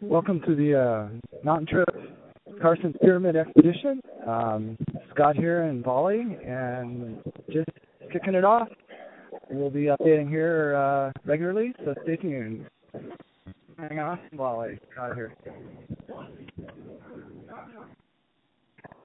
Welcome to the uh, Mountain Trip Carstensz Pyramid Expedition. Um, Scott here in Bali and just kicking it off. We'll be updating here uh, regularly, so stay tuned. Hang on, Bali. Scott here.